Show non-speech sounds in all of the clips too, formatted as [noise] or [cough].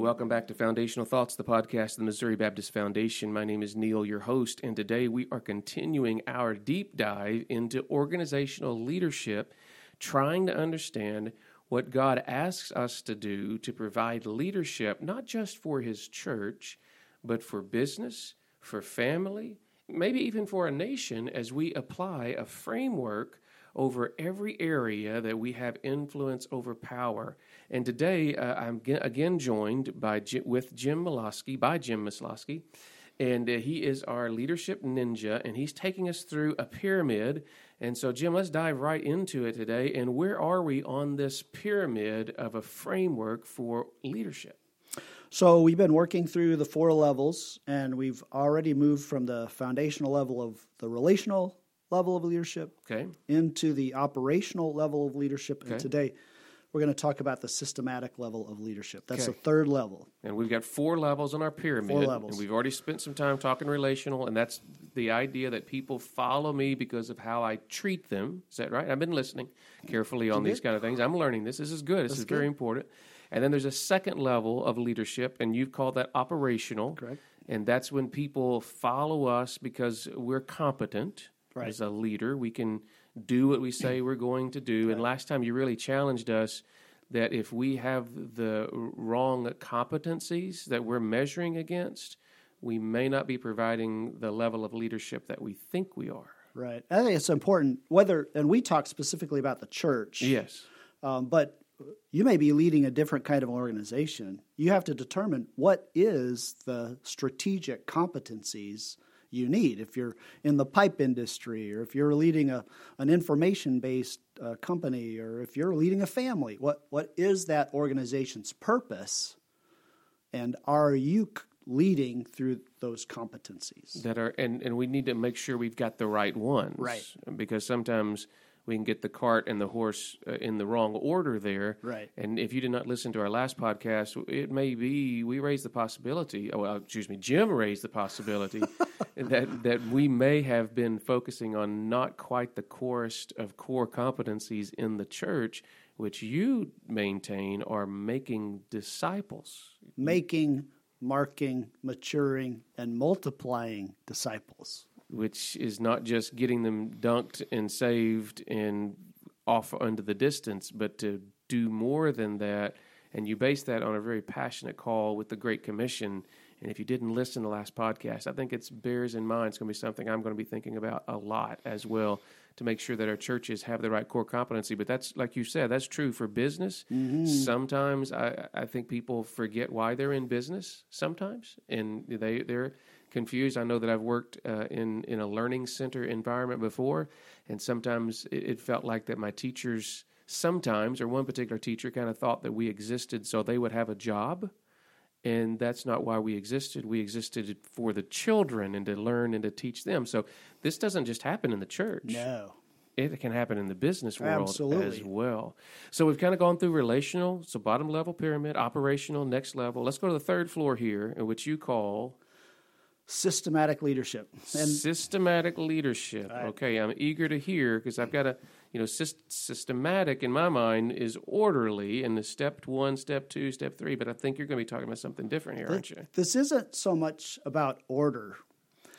Welcome back to Foundational Thoughts, the podcast of the Missouri Baptist Foundation. My name is Neil, your host, and today we are continuing our deep dive into organizational leadership, trying to understand what God asks us to do to provide leadership, not just for His church, but for business, for family, maybe even for a nation as we apply a framework over every area that we have influence over power. And today uh, I'm again joined by with Jim Miloski, by Jim Miloski, and uh, he is our leadership ninja, and he's taking us through a pyramid. And so, Jim, let's dive right into it today. And where are we on this pyramid of a framework for leadership? So we've been working through the four levels, and we've already moved from the foundational level of the relational level of leadership okay. into the operational level of leadership. Okay. And today we're going to talk about the systematic level of leadership. That's okay. the third level. And we've got four levels in our pyramid. Four levels. And we've already spent some time talking relational, and that's the idea that people follow me because of how I treat them. Is that right? I've been listening carefully on these kind of things. I'm learning this. This is good. This that's is good. very important. And then there's a second level of leadership, and you've called that operational. Correct. And that's when people follow us because we're competent right. as a leader. We can do what we say we're going to do. Right. And last time you really challenged us that if we have the wrong competencies that we're measuring against, we may not be providing the level of leadership that we think we are. Right. I think it's important whether, and we talk specifically about the church. Yes. Um, but you may be leading a different kind of organization. You have to determine what is the strategic competencies you need. If you're in the pipe industry, or if you're leading a, an information based uh, company, or if you're leading a family, what, what is that organization's purpose? And are you leading through those competencies? That are, and, and we need to make sure we've got the right ones. Right. Because sometimes we can get the cart and the horse uh, in the wrong order there. Right. And if you did not listen to our last podcast, it may be we raised the possibility. Oh, well, excuse me, Jim raised the possibility [laughs] that that we may have been focusing on not quite the corest of core competencies in the church, which you maintain are making disciples. Making, marking, maturing, and multiplying disciples which is not just getting them dunked and saved and off under the distance, but to do more than that. And you base that on a very passionate call with the Great Commission. And if you didn't listen to the last podcast, I think it bears in mind it's going to be something I'm going to be thinking about a lot as well to make sure that our churches have the right core competency. But that's, like you said, that's true for business. Mm-hmm. Sometimes I, I think people forget why they're in business sometimes, and they, they're confused. I know that I've worked uh, in in a learning center environment before, and sometimes it, it, felt like that my teachers sometimes, or one particular teacher, kind of thought that we existed so they would have a job, and that's not why we existed. We existed for the children and to learn and to teach them. So this doesn't just happen in the church. No. It can happen in the business world Absolutely. as well. So we've kind of gone through relational, so bottom level pyramid, operational, next level. Let's go to the third floor here, in which you call systematic leadership. And systematic leadership. Right. Okay, I'm eager to hear because I've got a, you know, systematic in my mind is orderly in the step one, step two, step three. But I think you're going to be talking about something different here, aren't you? This isn't so much about order.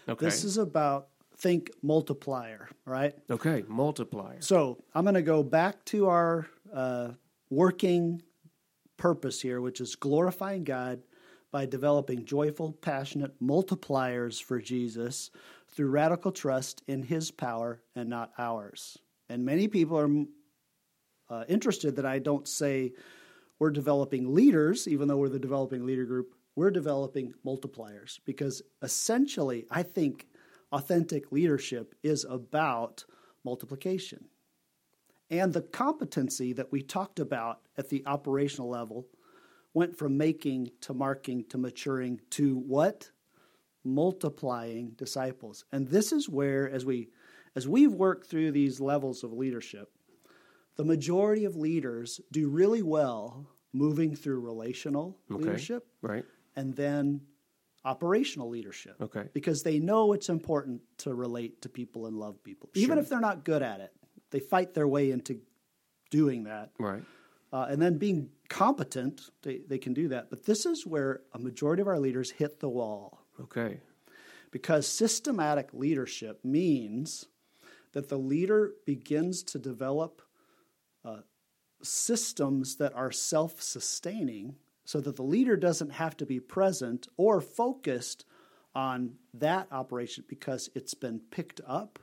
Okay. This is about think multiplier, right? Okay, multiplier. So I'm going to go back to our uh, working purpose here, which is glorifying God by developing joyful, passionate multipliers for Jesus through radical trust in his power and not ours. And many people are uh, interested that I don't say we're developing leaders, even though we're the developing leader group, we're developing multipliers because essentially, I think authentic leadership is about multiplication. And the competency that we talked about at the operational level went from making to marking to maturing to what? Multiplying disciples. And this is where, as we as we've worked through these levels of leadership, the majority of leaders do really well moving through relational okay. leadership. Right. And then operational leadership. Okay. Because they know it's important to relate to people and love people. Even sure. if they're not good at it. They fight their way into doing that. Right. Uh, and then being competent, they, they can do that. But this is where a majority of our leaders hit the wall Okay. because systematic leadership means that the leader begins to develop uh, systems that are self sustaining so that the leader doesn't have to be present or focused on that operation because it's been picked up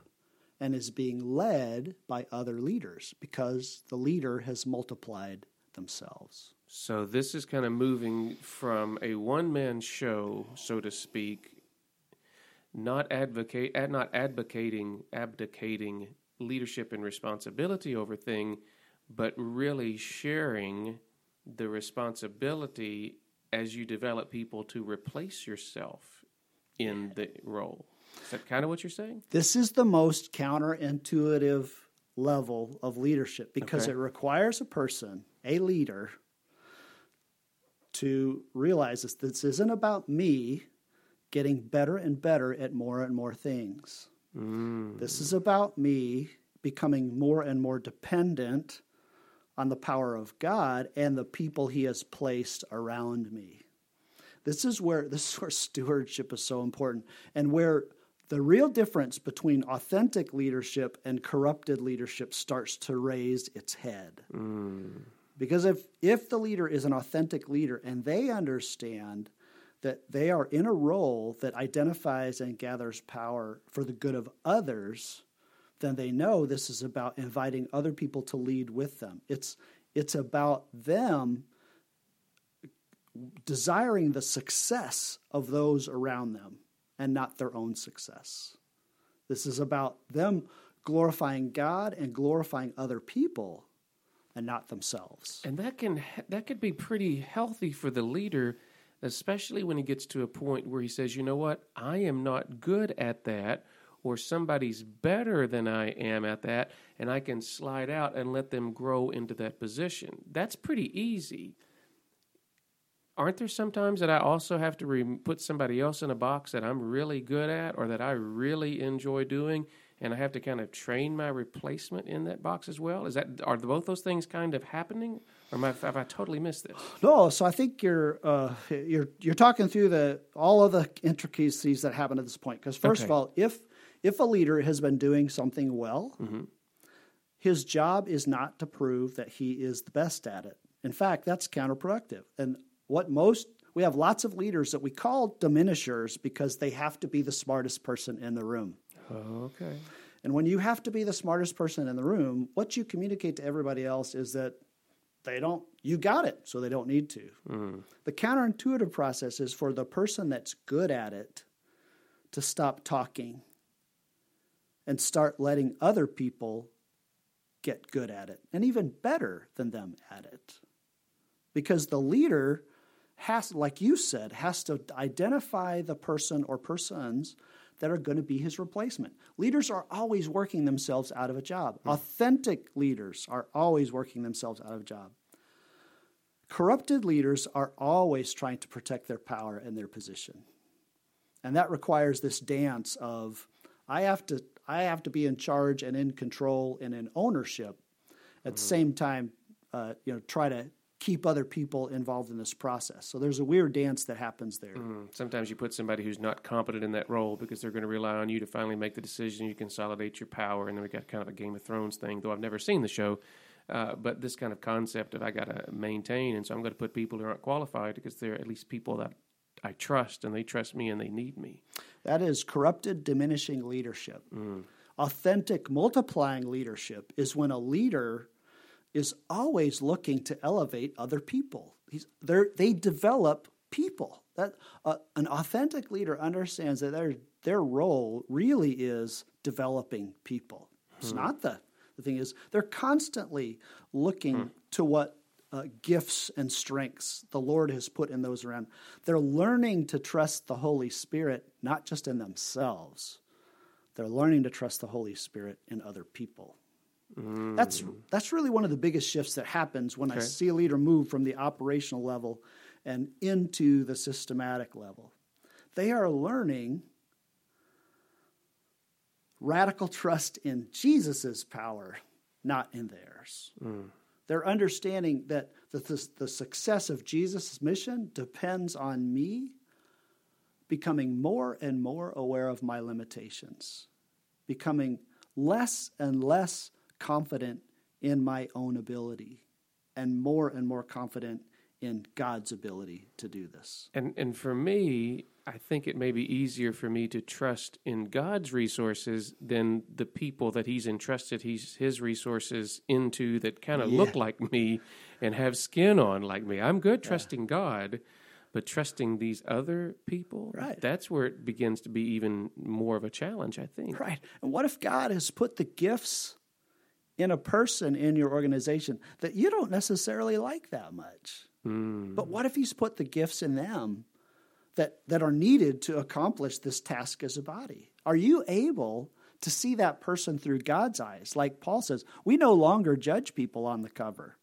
and is being led by other leaders because the leader has multiplied themselves. So this is kind of moving from a one man show, so to speak, not advocate not advocating abdicating leadership and responsibility over thing, but really sharing the responsibility as you develop people to replace yourself in the role. Is that kind of what you're saying? This is the most counterintuitive level of leadership because Okay. it requires a person, a leader, to realize this. This isn't about me getting better and better at more and more things. Mm. This is about me becoming more and more dependent on the power of God and the people He has placed around me. This is where this is where stewardship is so important, and where the real difference between authentic leadership and corrupted leadership starts to raise its head. Because if if the leader is an authentic leader and they understand that they are in a role that identifies and gathers power for the good of others, then they know this is about inviting other people to lead with them. It's it's about them desiring the success of those around them and not their own success. This is about them glorifying God and glorifying other people and not themselves. And that can that could be pretty healthy for the leader, especially when he gets to a point where he says, "You know what? I am not good at that." Or somebody's better than I am at that, and I can slide out and let them grow into that position. That's pretty easy. Aren't there sometimes that I also have to re- put somebody else in a box that I'm really good at or that I really enjoy doing, and I have to kind of train my replacement in that box as well? Is that are both those things kind of happening, or am I, have I totally missed this? No, so I think you're uh, you're you're talking through the all of the intricacies that happen at this point. Because first of all, if if a leader has been doing something well, his job is not to prove that he is the best at it. In fact, that's counterproductive. And what most we have lots of leaders that we call diminishers because they have to be the smartest person in the room. Okay. And when you have to be the smartest person in the room, what you communicate to everybody else is that they don't, you got it, so they don't need to. Hmm. The counterintuitive process is for the person that's good at it to stop talking and start letting other people get good at it and even better than them at it. Because the leader has, like you said, has to identify the person or persons that are going to be his replacement. Leaders are always working themselves out of a job. Authentic leaders are always working themselves out of a job. Corrupted leaders are always trying to protect their power and their position. And that requires this dance of I have to I have to be in charge and in control and in ownership. At the same time, uh, you know, try to keep other people involved in this process. So there's a weird dance that happens there. Mm, Sometimes you put somebody who's not competent in that role because they're going to rely on you to finally make the decision. You consolidate your power, and then we got kind of a Game of Thrones thing. Though I've never seen the show, uh, but this kind of concept of I got to maintain, and so I'm going to put people who aren't qualified because they're at least people that I trust, and they trust me, and they need me. That is corrupted, diminishing leadership. Authentic, multiplying leadership is when a leader is always looking to elevate other people. He's, they're- develop people. That uh, an authentic leader understands that their their role really is developing people. It's not the the thing is they're constantly looking to what uh, gifts and strengths the Lord has put in those around. They're learning to trust the Holy Spirit not just in themselves. They're learning to trust the Holy Spirit in other people. That's that's really one of the biggest shifts that happens when I see a leader move from the operational level and into the systematic level. They are learning radical trust in Jesus' power, not in theirs. Mm. They're understanding that the, the, the success of Jesus' mission depends on me becoming more and more aware of my limitations, becoming less and less confident in my own ability, and more and more confident in God's ability to do this. And and for me, I think it may be easier for me to trust in God's resources than the people that He's entrusted He's His resources into that kind of yeah. look like me and have skin on like me. I'm good trusting yeah. God, but trusting these other people, right. that's where it begins to be even more of a challenge, I think. Right. And what if God has put the gifts in a person in your organization that you don't necessarily like that much? Mm. But what if He's put the gifts in them that, that are needed to accomplish this task as a body? Are you able to see that person through God's eyes? Like Paul says, we no longer judge people on the cover.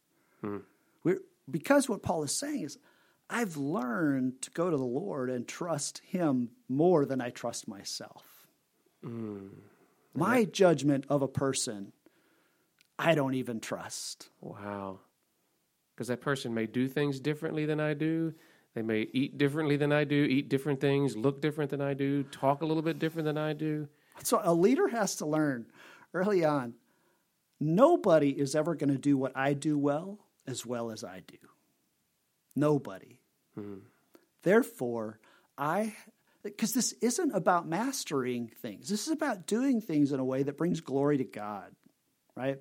Mm. We're, because what Paul is saying is, I've learned to go to the Lord and trust Him more than I trust myself. Mm. My judgment of a person, I don't even trust. Wow. Because that person may do things differently than I do. They may eat differently than I do, eat different things, look different than I do, talk a little bit different than I do. So a leader has to learn early on nobody is ever going to do what I do well as well as I do. Nobody. Mm-hmm. Therefore, I, because this isn't about mastering things, this is about doing things in a way that brings glory to God, right?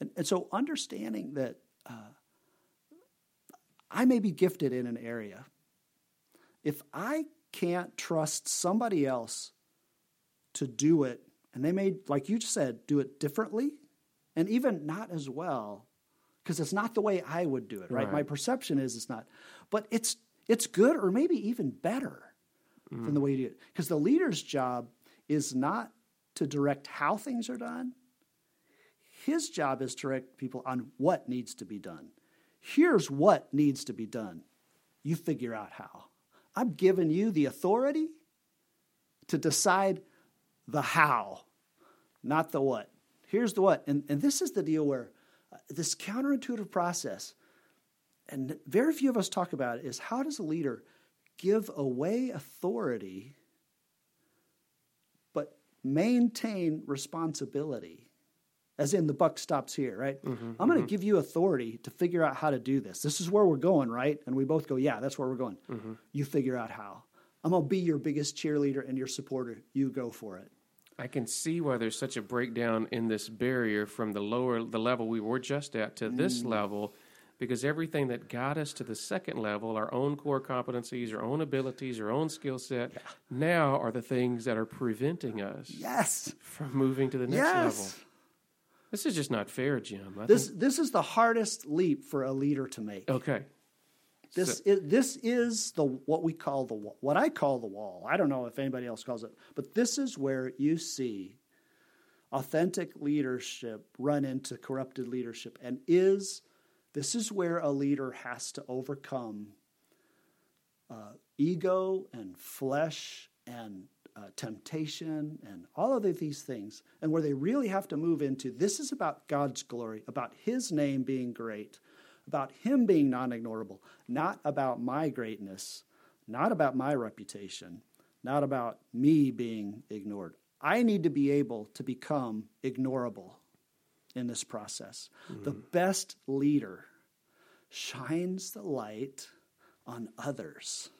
And, and so understanding that uh, I may be gifted in an area. If I can't trust somebody else to do it, and they may, like you just said, do it differently and even not as well, because it's not the way I would do it, right? right? My perception is it's not. But it's it's good or maybe even better mm. than the way you do it. Because the leader's job is not to direct how things are done. His job is to direct people on what needs to be done. Here's what needs to be done. You figure out how. I'm giving you the authority to decide the how, not the what. Here's the what. And, and this is the deal where uh, this counterintuitive process, and very few of us talk about it, is how does a leader give away authority but maintain responsibility? As in, the buck stops here, right? Mm-hmm, I'm going to mm-hmm. give you authority to figure out how to do this. This is where we're going, right? And we both go, yeah, that's where we're going. Mm-hmm. You figure out how. I'm going to be your biggest cheerleader and your supporter. You go for it. I can see why there's such a breakdown in this barrier from the lower the level we were just at to this Mm. level because everything that got us to the second level, our own core competencies, our own abilities, our own skill set, now are the things that are preventing us Yes. from moving to the next yes. level. This is just not fair, Jim. I This, think, this is the hardest leap for a leader to make. okay. This So- is, this is the what we call the what I call the wall. I don't know if anybody else calls it, but this is where you see authentic leadership run into corrupted leadership, and is this is where a leader has to overcome uh, ego and flesh and uh, temptation and all of these things, and where they really have to move into this is about God's glory, about His name being great, about Him being non ignorable, not about my greatness, not about my reputation, not about me being ignored. I need to be able to become ignorable in this process. The best leader shines the light on others.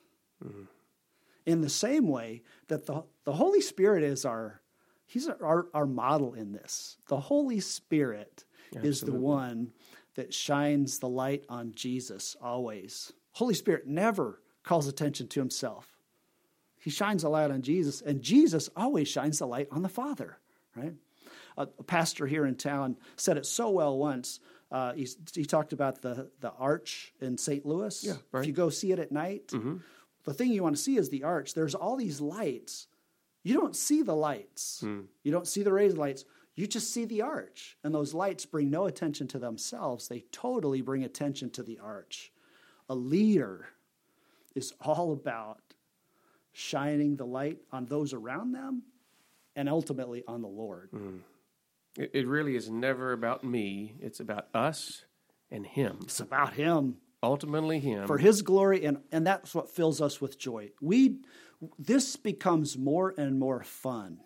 In the same way that the, the Holy Spirit is our He's our, our model in this. The Holy Spirit is the one that shines the light on Jesus always. Holy Spirit never calls attention to himself. He shines the light on Jesus, and Jesus always shines the light on the Father, right? A, a pastor here in town said it so well once. Uh, he, he talked about the, the arch in St. Louis. Yeah, right. If you go see it at night, Mm-hmm. The thing you want to see is the arch. There's all these lights. You don't see the lights. Hmm. You don't see the raised lights. You just see the arch. And those lights bring no attention to themselves. They totally bring attention to the arch. A leader is all about shining the light on those around them and ultimately on the Lord. It, it really is never about me. It's about us and Him. It's about Him. Ultimately, Him. For His glory, and, and that's what fills us with joy. We, this becomes more and more fun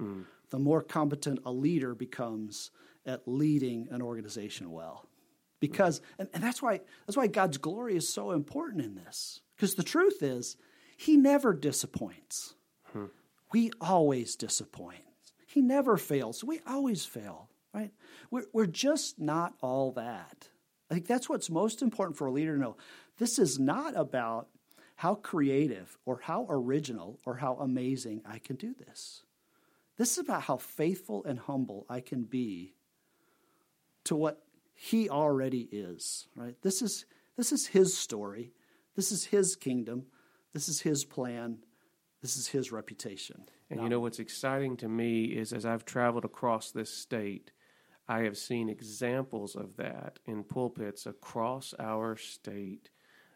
mm. the more competent a leader becomes at leading an organization well. Because, and, and that's, why, that's why God's glory is so important in this. Because the truth is, He never disappoints. Hmm. We always disappoint. He never fails. We always fail, right? We're, we're just not all that. I think that's what's most important for a leader to know. This is not about how creative or how original or how amazing I can do this. This is about how faithful and humble I can be to what he already is, right? This is this is his story. This is his kingdom. This is his plan. This is his reputation. And you know what's exciting to me is as I've traveled across this state, I have seen examples of that in pulpits across our state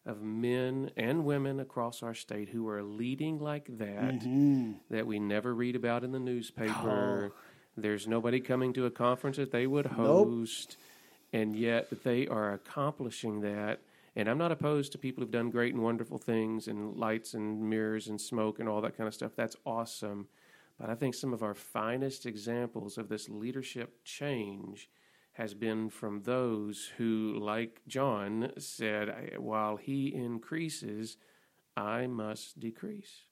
of men and women across our state who are leading like that mm-hmm. that we never read about in the newspaper. Oh. There's nobody coming to a conference that they would host, nope. and yet they are accomplishing that. And I'm not opposed to people who've done great and wonderful things and lights and mirrors and smoke and all that kind of stuff. That's awesome. But I think some of our finest examples of this leadership change has been from those who, like John said, while he increases, I must decrease.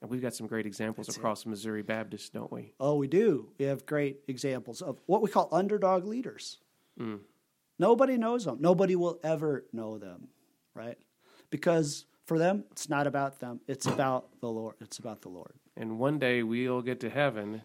And we've got some great examples That's across it. Missouri Baptist, don't we? Oh, we do. We have great examples of what we call underdog leaders. Mm. Nobody knows them. Nobody will ever know them, right? Because for them, it's not about them. It's about the Lord. It's about the Lord. And one day we'll get to heaven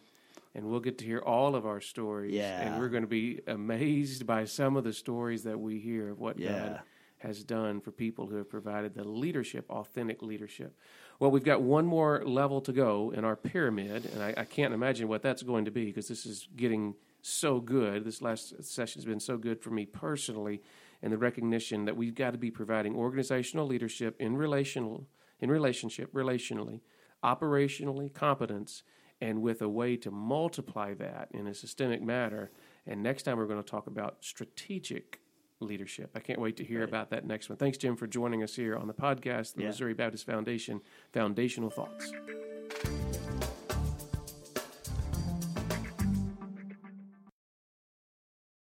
and we'll get to hear all of our stories. Yeah. And we're going to be amazed by some of the stories that we hear of what yeah. God has done for people who have provided the leadership, authentic leadership. Well, we've got one more level to go in our pyramid, and I, I can't imagine what that's going to be because this is getting so good. This last session has been so good for me personally, and the recognition that we've got to be providing organizational leadership in relational, in relationship, relationally, operationally, competence, and with a way to multiply that in a systemic manner. And next time we're going to talk about strategic leadership. I can't wait to hear right. about that next one. Thanks, Jim, for joining us here on the podcast, the yeah. Missouri Baptist Foundation Foundational Thoughts.